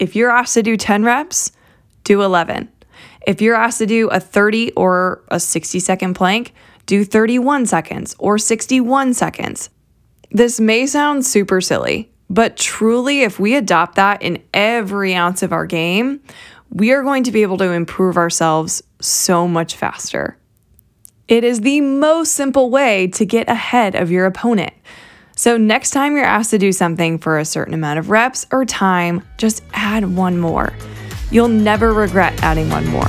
If you're asked to do 10 reps, do 11. If you're asked to do a 30 or a 60 second plank, do 31 seconds or 61 seconds. This may sound super silly, but truly, if we adopt that in every ounce of our game, we are going to be able to improve ourselves so much faster. It is the most simple way to get ahead of your opponent. So, next time you're asked to do something for a certain amount of reps or time, just add one more. You'll never regret adding one more.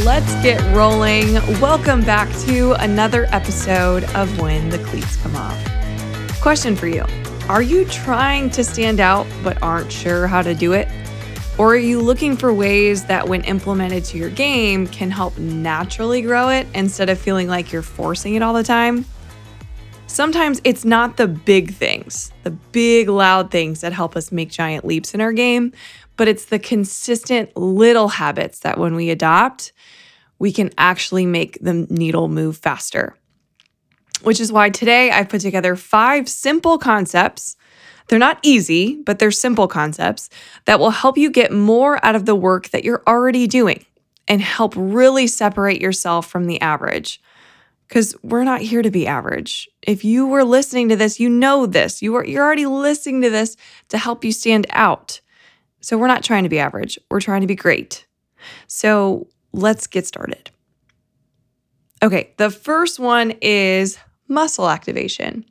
Let's get rolling. Welcome back to another episode of When the Cleats Come Off. Question for you Are you trying to stand out but aren't sure how to do it? Or are you looking for ways that, when implemented to your game, can help naturally grow it instead of feeling like you're forcing it all the time? Sometimes it's not the big things, the big, loud things that help us make giant leaps in our game, but it's the consistent little habits that, when we adopt, we can actually make the needle move faster. Which is why today I've put together five simple concepts. They're not easy, but they're simple concepts that will help you get more out of the work that you're already doing and help really separate yourself from the average. Because we're not here to be average. If you were listening to this, you know this. You are, you're already listening to this to help you stand out. So we're not trying to be average, we're trying to be great. So let's get started. Okay, the first one is muscle activation.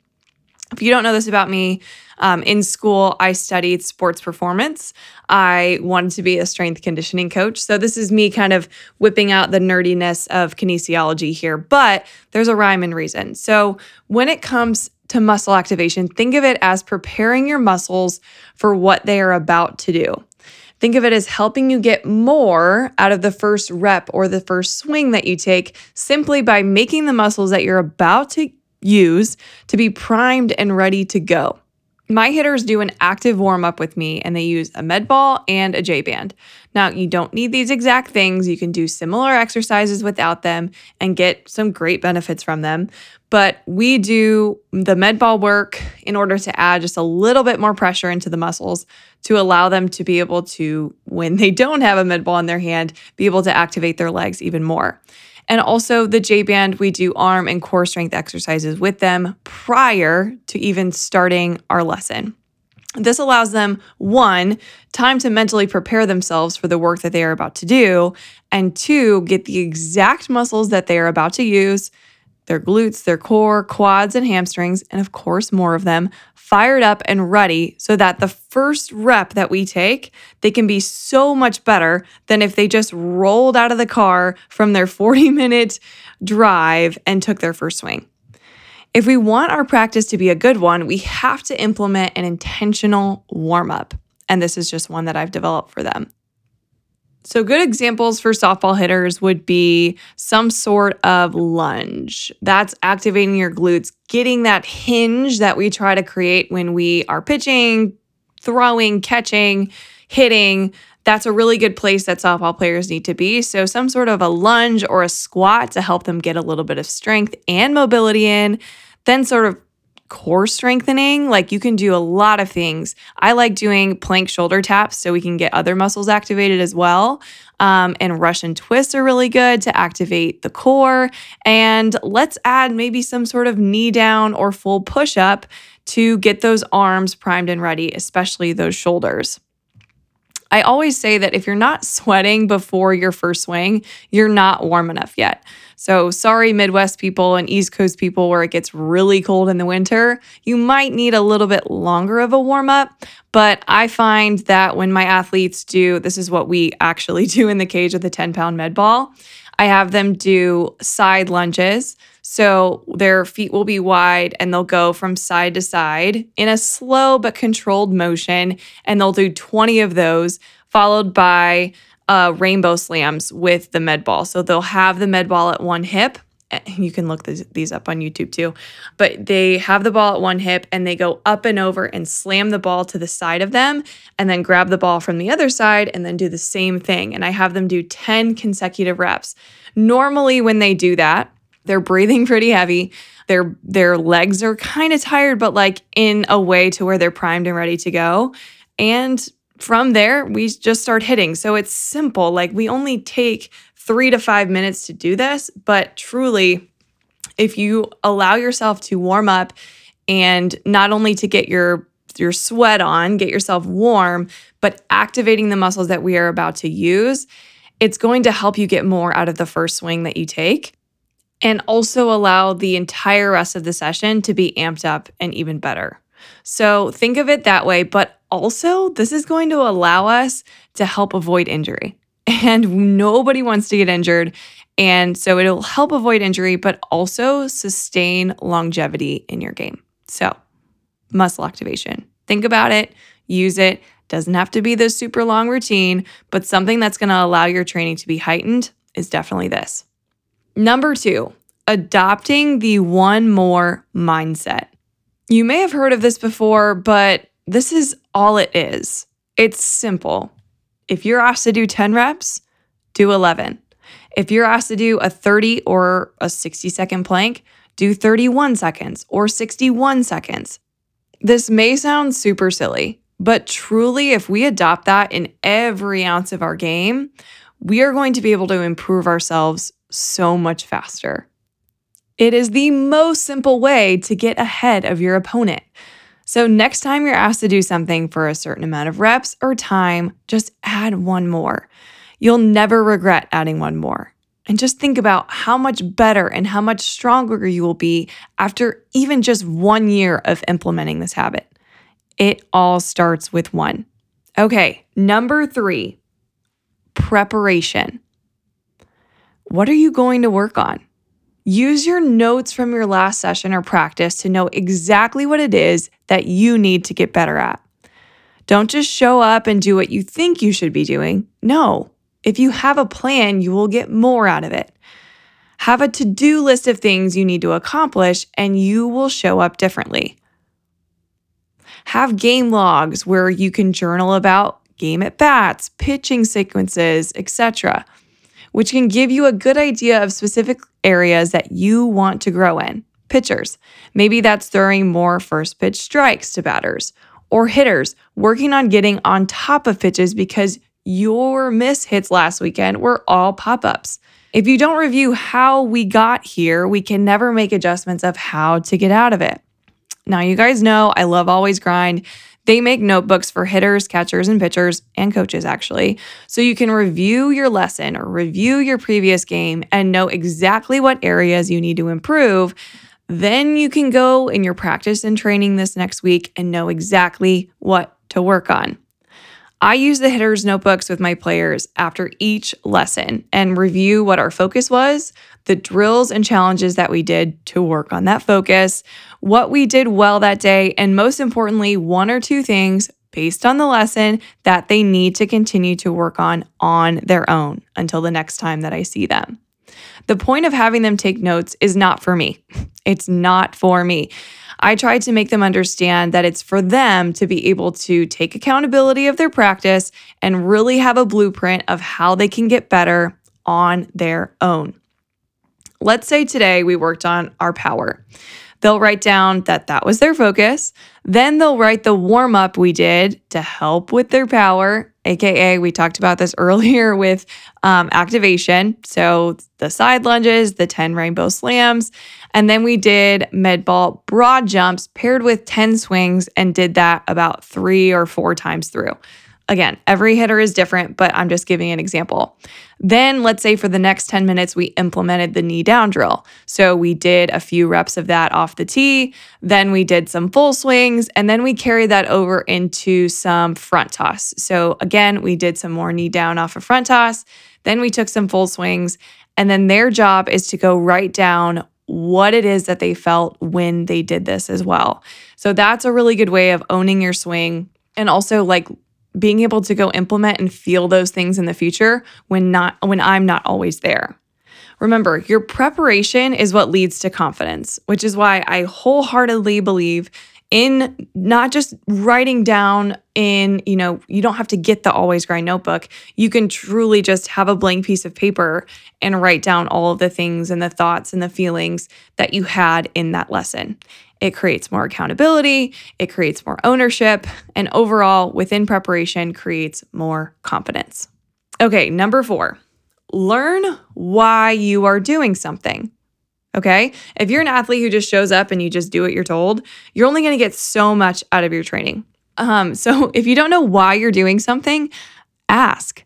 If you don't know this about me, um, in school, I studied sports performance. I wanted to be a strength conditioning coach. So, this is me kind of whipping out the nerdiness of kinesiology here, but there's a rhyme and reason. So, when it comes to muscle activation, think of it as preparing your muscles for what they are about to do. Think of it as helping you get more out of the first rep or the first swing that you take simply by making the muscles that you're about to use to be primed and ready to go. My hitters do an active warm up with me and they use a med ball and a J band. Now, you don't need these exact things. You can do similar exercises without them and get some great benefits from them. But we do the med ball work in order to add just a little bit more pressure into the muscles to allow them to be able to, when they don't have a med ball in their hand, be able to activate their legs even more. And also the J band, we do arm and core strength exercises with them prior to even starting our lesson. This allows them, one, time to mentally prepare themselves for the work that they are about to do, and two, get the exact muscles that they are about to use their glutes, their core, quads, and hamstrings, and of course, more of them, fired up and ready so that the first rep that we take, they can be so much better than if they just rolled out of the car from their 40 minute drive and took their first swing. If we want our practice to be a good one, we have to implement an intentional warm up. And this is just one that I've developed for them. So, good examples for softball hitters would be some sort of lunge. That's activating your glutes, getting that hinge that we try to create when we are pitching, throwing, catching, hitting. That's a really good place that softball players need to be. So, some sort of a lunge or a squat to help them get a little bit of strength and mobility in. Then, sort of core strengthening. Like you can do a lot of things. I like doing plank shoulder taps so we can get other muscles activated as well. Um, and Russian twists are really good to activate the core. And let's add maybe some sort of knee down or full push up to get those arms primed and ready, especially those shoulders. I always say that if you're not sweating before your first swing, you're not warm enough yet. So, sorry, Midwest people and East Coast people, where it gets really cold in the winter, you might need a little bit longer of a warm up. But I find that when my athletes do, this is what we actually do in the cage with the 10 pound med ball. I have them do side lunges. So their feet will be wide and they'll go from side to side in a slow but controlled motion. And they'll do 20 of those, followed by uh, rainbow slams with the med ball. So they'll have the med ball at one hip. You can look these up on YouTube too. But they have the ball at one hip and they go up and over and slam the ball to the side of them and then grab the ball from the other side and then do the same thing. And I have them do 10 consecutive reps. Normally, when they do that, they're breathing pretty heavy. Their their legs are kind of tired, but like in a way to where they're primed and ready to go. And from there, we just start hitting. So it's simple. Like we only take three to five minutes to do this, but truly, if you allow yourself to warm up and not only to get your your sweat on, get yourself warm, but activating the muscles that we are about to use, it's going to help you get more out of the first swing that you take and also allow the entire rest of the session to be amped up and even better. So think of it that way, but also this is going to allow us to help avoid injury. And nobody wants to get injured. And so it'll help avoid injury, but also sustain longevity in your game. So, muscle activation. Think about it, use it. Doesn't have to be this super long routine, but something that's to allow your training to be heightened is definitely this. Number two, adopting the one more mindset. You may have heard of this before, but this is all it is. It's simple. If you're asked to do 10 reps, do 11. If you're asked to do a 30 or a 60 second plank, do 31 seconds or 61 seconds. This may sound super silly, but truly, if we adopt that in every ounce of our game, we are going to be able to improve ourselves so much faster. It is the most simple way to get ahead of your opponent. So, next time you're asked to do something for a certain amount of reps or time, just add one more. You'll never regret adding one more. And just think about how much better and how much stronger you will be after even just one year of implementing this habit. It all starts with one. Okay, number three preparation. What are you going to work on? Use your notes from your last session or practice to know exactly what it is that you need to get better at. Don't just show up and do what you think you should be doing. No, if you have a plan, you will get more out of it. Have a to do list of things you need to accomplish, and you will show up differently. Have game logs where you can journal about game at bats, pitching sequences, etc which can give you a good idea of specific areas that you want to grow in. Pitchers, maybe that's throwing more first pitch strikes to batters, or hitters, working on getting on top of pitches because your miss hits last weekend were all pop ups. If you don't review how we got here, we can never make adjustments of how to get out of it. Now, you guys know I love Always Grind. They make notebooks for hitters, catchers, and pitchers, and coaches, actually. So you can review your lesson or review your previous game and know exactly what areas you need to improve. Then you can go in your practice and training this next week and know exactly what to work on. I use the hitters notebooks with my players after each lesson and review what our focus was, the drills and challenges that we did to work on that focus, what we did well that day, and most importantly, one or two things based on the lesson that they need to continue to work on on their own until the next time that I see them. The point of having them take notes is not for me. It's not for me. I try to make them understand that it's for them to be able to take accountability of their practice and really have a blueprint of how they can get better on their own. Let's say today we worked on our power. They'll write down that that was their focus. Then they'll write the warm up we did to help with their power. AKA, we talked about this earlier with um, activation. So the side lunges, the 10 rainbow slams. And then we did med ball broad jumps paired with 10 swings and did that about three or four times through. Again, every hitter is different, but I'm just giving an example. Then, let's say for the next 10 minutes, we implemented the knee down drill. So we did a few reps of that off the tee. Then we did some full swings, and then we carried that over into some front toss. So again, we did some more knee down off a of front toss. Then we took some full swings. And then their job is to go write down what it is that they felt when they did this as well. So that's a really good way of owning your swing and also like being able to go implement and feel those things in the future when not when I'm not always there. Remember, your preparation is what leads to confidence, which is why I wholeheartedly believe in not just writing down in, you know, you don't have to get the always grind notebook. You can truly just have a blank piece of paper and write down all of the things and the thoughts and the feelings that you had in that lesson. It creates more accountability, it creates more ownership, and overall, within preparation, creates more confidence. Okay, number four, learn why you are doing something. Okay. If you're an athlete who just shows up and you just do what you're told, you're only going to get so much out of your training. Um, so if you don't know why you're doing something, ask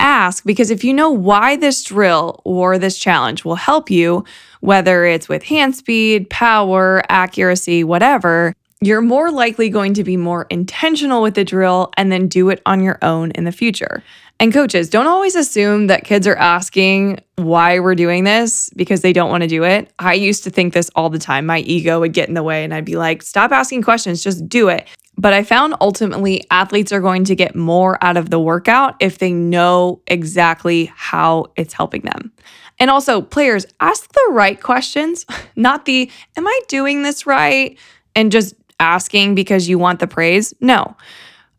ask because if you know why this drill or this challenge will help you, whether it's with hand speed, power, accuracy, whatever, you're more likely going to be more intentional with the drill and then do it on your own in the future. And coaches, don't always assume that kids are asking why we're doing this because they don't want to do it. I used to think this all the time. My ego would get in the way and I'd be like, stop asking questions, just do it. But I found ultimately athletes are going to get more out of the workout if they know exactly how it's helping them. And also, players, ask the right questions, not the, am I doing this right? And just asking because you want the praise. No.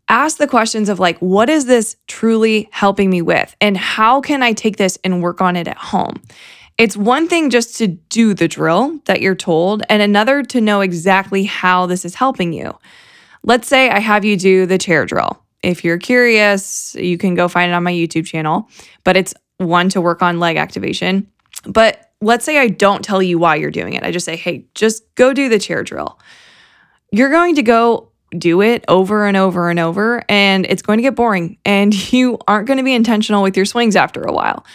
Ask the questions of like, what is this truly helping me with? And how can I take this and work on it at home? It's one thing just to do the drill that you're told, and another to know exactly how this is helping you. Let's say I have you do the chair drill. If you're curious, you can go find it on my YouTube channel, but it's one to work on leg activation. But let's say I don't tell you why you're doing it. I just say, hey, just go do the chair drill. You're going to go do it over and over and over, and it's going to get boring, and you aren't going to be intentional with your swings after a while.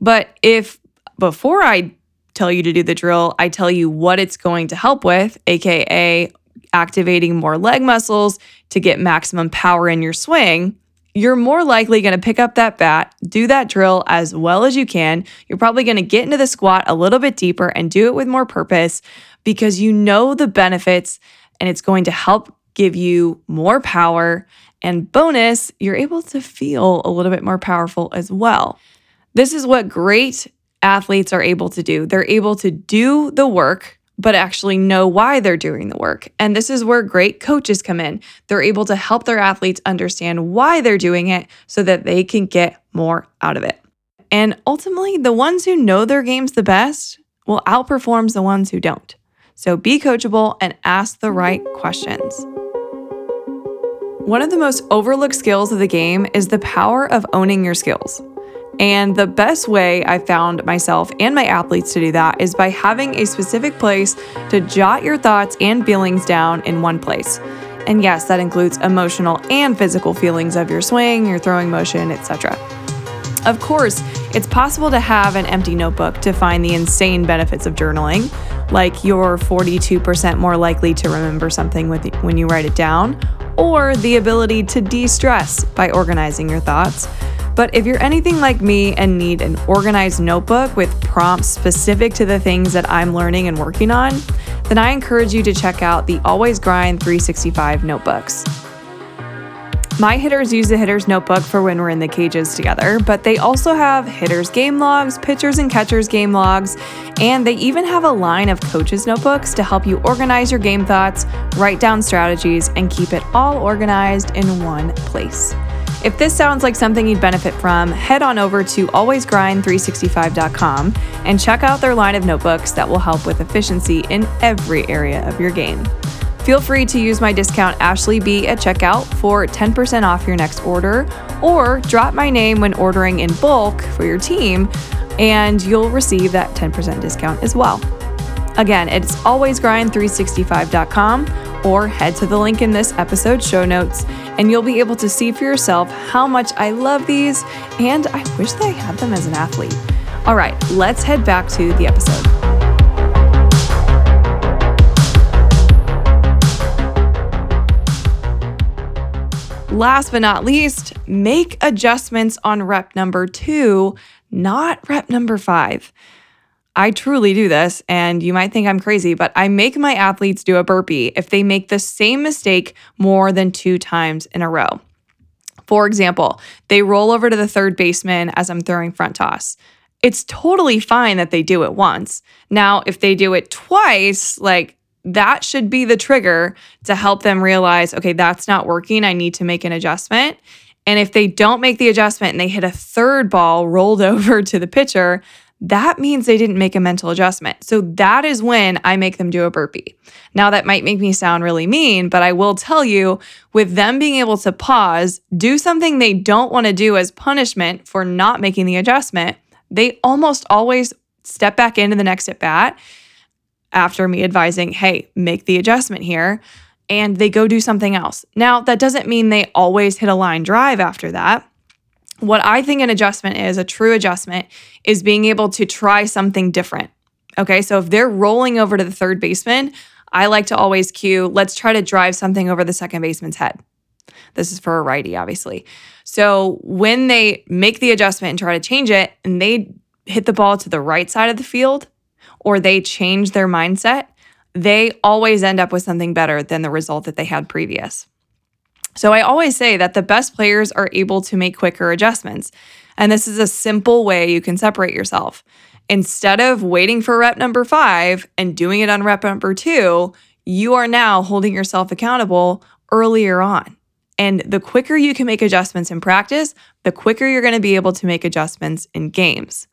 But if before I tell you to do the drill, I tell you what it's going to help with, AKA activating more leg muscles to get maximum power in your swing, you're more likely going to pick up that bat, do that drill as well as you can. You're probably going to get into the squat a little bit deeper and do it with more purpose because you know the benefits and it's going to help give you more power. And bonus, you're able to feel a little bit more powerful as well. This is what great athletes are able to do. They're able to do the work but actually know why they're doing the work. And this is where great coaches come in. They're able to help their athletes understand why they're doing it so that they can get more out of it. And ultimately, the ones who know their games the best will outperform the ones who don't. So be coachable and ask the right questions. One of the most overlooked skills of the game is the power of owning your skills. And the best way I found myself and my athletes to do that is by having a specific place to jot your thoughts and feelings down in one place. And yes, that includes emotional and physical feelings of your swing, your throwing motion, etc. Of course, it's possible to have an empty notebook to find the insane benefits of journaling, like you're 42% more likely to remember something when you write it down, or the ability to de stress by organizing your thoughts but if you're anything like me and need an organized notebook with prompts specific to the things that I'm learning and working on, then I encourage you to check out the Always Grind 365 notebooks. My hitters use the hitter's notebook for when we're in the cages together, but they also have hitters' game logs, pitchers and catchers' game logs, and they even have a line of coaches' notebooks to help you organize your game thoughts, write down strategies, and keep it all organized in one place. If this sounds like something you'd benefit from, head on over to alwaysgrind365.com and check out their line of notebooks that will help with efficiency in every area of your game. Feel free to use my discount AshleyB at checkout for 10% off your next order, or drop my name when ordering in bulk for your team, and you'll receive that 10% discount as well. Again, it's alwaysgrind365.com or head to the link in this episode show notes and you'll be able to see for yourself how much I love these and I wish that I had them as an athlete. All right, let's head back to the episode. Last but not least, make adjustments on rep number two, not rep number five. I truly do this, and you might think I'm crazy, but I make my athletes do a burpee if they make the same mistake more than two times in a row. For example, they roll over to the third baseman as I'm throwing front toss. It's totally fine that they do it once. Now, if they do it twice, like that should be the trigger to help them realize, okay, that's not working. I need to make an adjustment. And if they don't make the adjustment and they hit a third ball rolled over to the pitcher, that means they didn't make a mental adjustment. So that is when I make them do a burpee. Now, that might make me sound really mean, but I will tell you with them being able to pause, do something they don't want to do as punishment for not making the adjustment, they almost always step back into the next at bat after me advising, hey, make the adjustment here. And they go do something else. Now, that doesn't mean they always hit a line drive after that what I think an adjustment is, a true adjustment, is being able to try something different. Okay, so if they're rolling over to the third baseman, I like to always cue, let's try to drive something over the second baseman's head. This is for a righty, obviously. So when they make the adjustment and try to change it, and they hit the ball to the right side of the field, or they change their mindset, they always end up with something better than the result that they had previous. So I always say that the best players are able to make quicker adjustments. And this is a simple way you can separate yourself. Instead of waiting for rep number five and doing it on rep number two, you are now holding yourself accountable earlier on. And the quicker you can make adjustments in practice, the quicker you're going to be able to make adjustments in games.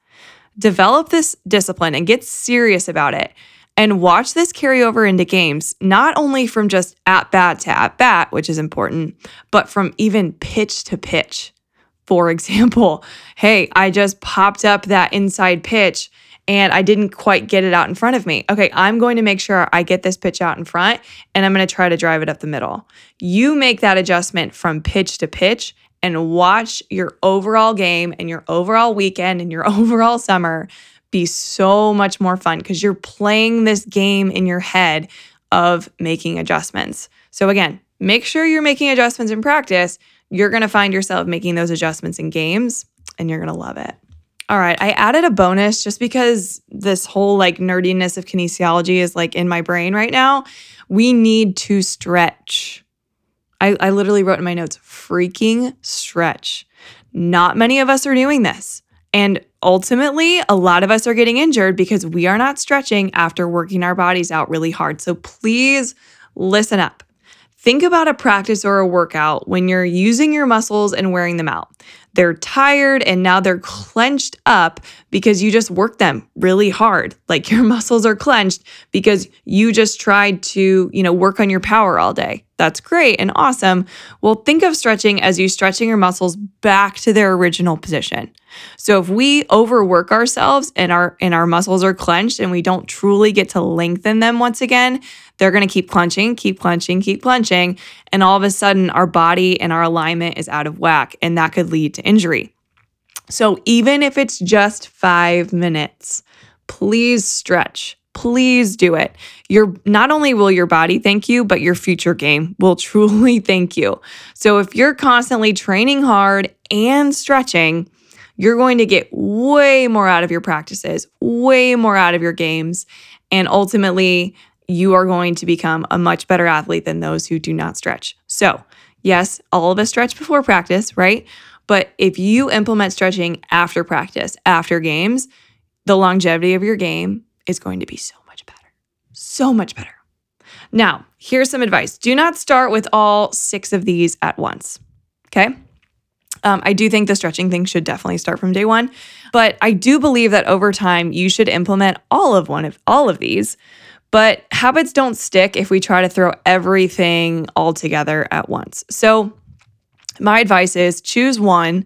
Develop this discipline and get serious about it and watch this carry over into games, not only from just at bat to at bat, which is important, but from even pitch to pitch. For example, hey, I just popped up that inside pitch and I didn't quite get it out in front of me. Okay, I'm going to make sure I get this pitch out in front and I'm going to try to drive it up the middle. You make that adjustment from pitch to pitch and watch your overall game and your overall weekend and your overall summer be so much more fun because you're playing this game in your head of making adjustments. So, again, make sure you're making adjustments in practice. You're going to find yourself making those adjustments in games and you're going to love it. All right, I added a bonus just because this whole like nerdiness of kinesiology is like in my brain right now. We need to stretch. I, I literally wrote in my notes freaking stretch. Not many of us are doing this. And ultimately, a lot of us are getting injured because we are not stretching after working our bodies out really hard. So please listen up. Think about a practice or a workout when you're using your muscles and wearing them out. They're tired and now they're clenched up because you just worked them really hard. Like your muscles are clenched because you just tried to, you know, work on your power all day. That's great and awesome. Well, think of stretching as you stretching your muscles back to their original position. So if we overwork ourselves and our and our muscles are clenched and we don't truly get to lengthen them once again, they're going to keep clenching, keep clenching, keep clenching, and all of a sudden our body and our alignment is out of whack and that could lead to injury. So even if it's just 5 minutes, please stretch please do it. Your not only will your body thank you, but your future game will truly thank you. So if you're constantly training hard and stretching, you're going to get way more out of your practices, way more out of your games, and ultimately you are going to become a much better athlete than those who do not stretch. So, yes, all of us stretch before practice, right? But if you implement stretching after practice, after games, the longevity of your game is going to be so much better. So much better. Now, here's some advice do not start with all six of these at once. Okay. Um, I do think the stretching thing should definitely start from day one, but I do believe that over time you should implement all of one of all of these. But habits don't stick if we try to throw everything all together at once. So, my advice is choose one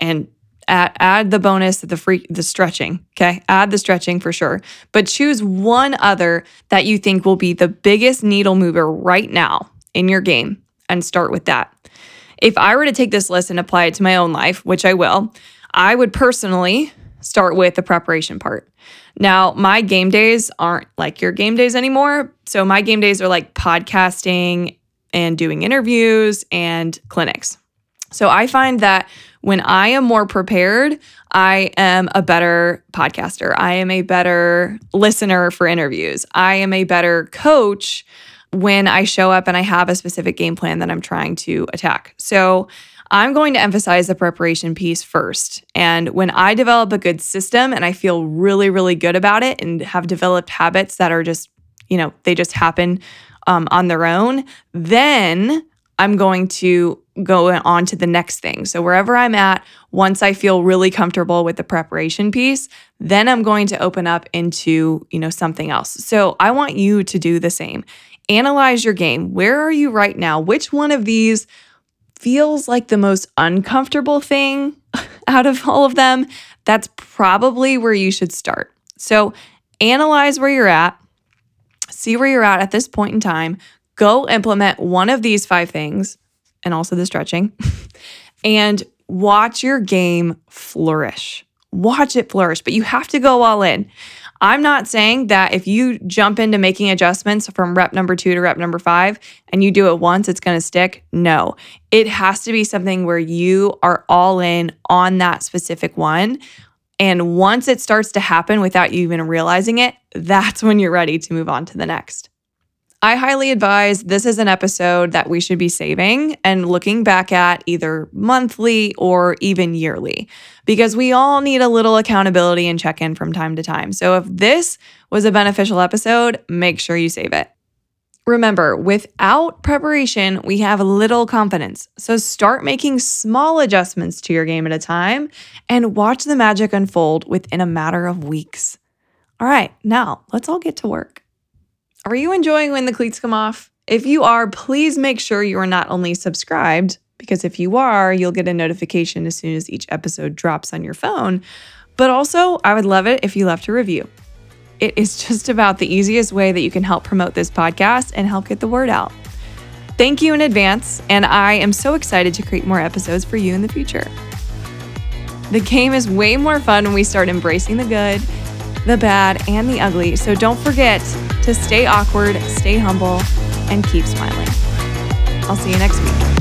and add, add the bonus the free the stretching okay? Add the stretching for sure. But choose one other that you think will be the biggest needle mover right now in your game and start with that. If i were to take this list and apply it to my own life which i will i would personally start with the preparation part. Now my game days aren't like your game days anymore. So my game days are like podcasting and doing interviews and clinics so I find that when I am more prepared, I am a better podcaster. I am a better listener for interviews. I am a better coach when I show up and I have a specific game plan that I'm trying to attack. So I'm going to emphasize the preparation piece first. And when I develop a good system and I feel really, really good about it and have developed habits that are just, you know, they just happen um, on their own, then I'm going to go on to the next thing. So wherever I'm at, once I feel really comfortable with the preparation piece, then I'm going to open up into, you know, something else. So I want you to do the same. Analyze your game. Where are you right now? Which one of these feels like the most uncomfortable thing out of all of them? That's probably where you should start. So analyze where you're at. See where you're at at this point in time. Go implement one of these five things and also the stretching and watch your game flourish. Watch it flourish, but you have to go all in. I'm not saying that if you jump into making adjustments from rep number two to rep number five and you do it once, it's going to stick. No, it has to be something where you are all in on that specific one. And once it starts to happen without you even realizing it, that's when you're ready to move on to the next. I highly advise this is an episode that we should be saving and looking back at either monthly or even yearly, because we all need a little accountability and check in from time to time. So if this was a beneficial episode, make sure you save it. Remember, without preparation, we have little confidence. So start making small adjustments to your game at a time and watch the magic unfold within a matter of weeks. All right, now let's all get to work. Are you enjoying when the cleats come off? If you are, please make sure you are not only subscribed, because if you are, you'll get a notification as soon as each episode drops on your phone. But also, I would love it if you left a review. It is just about the easiest way that you can help promote this podcast and help get the word out. Thank you in advance, and I am so excited to create more episodes for you in the future. The game is way more fun when we start embracing the good the bad, and the ugly. So don't forget to stay awkward, stay humble, and keep smiling. I'll see you next week.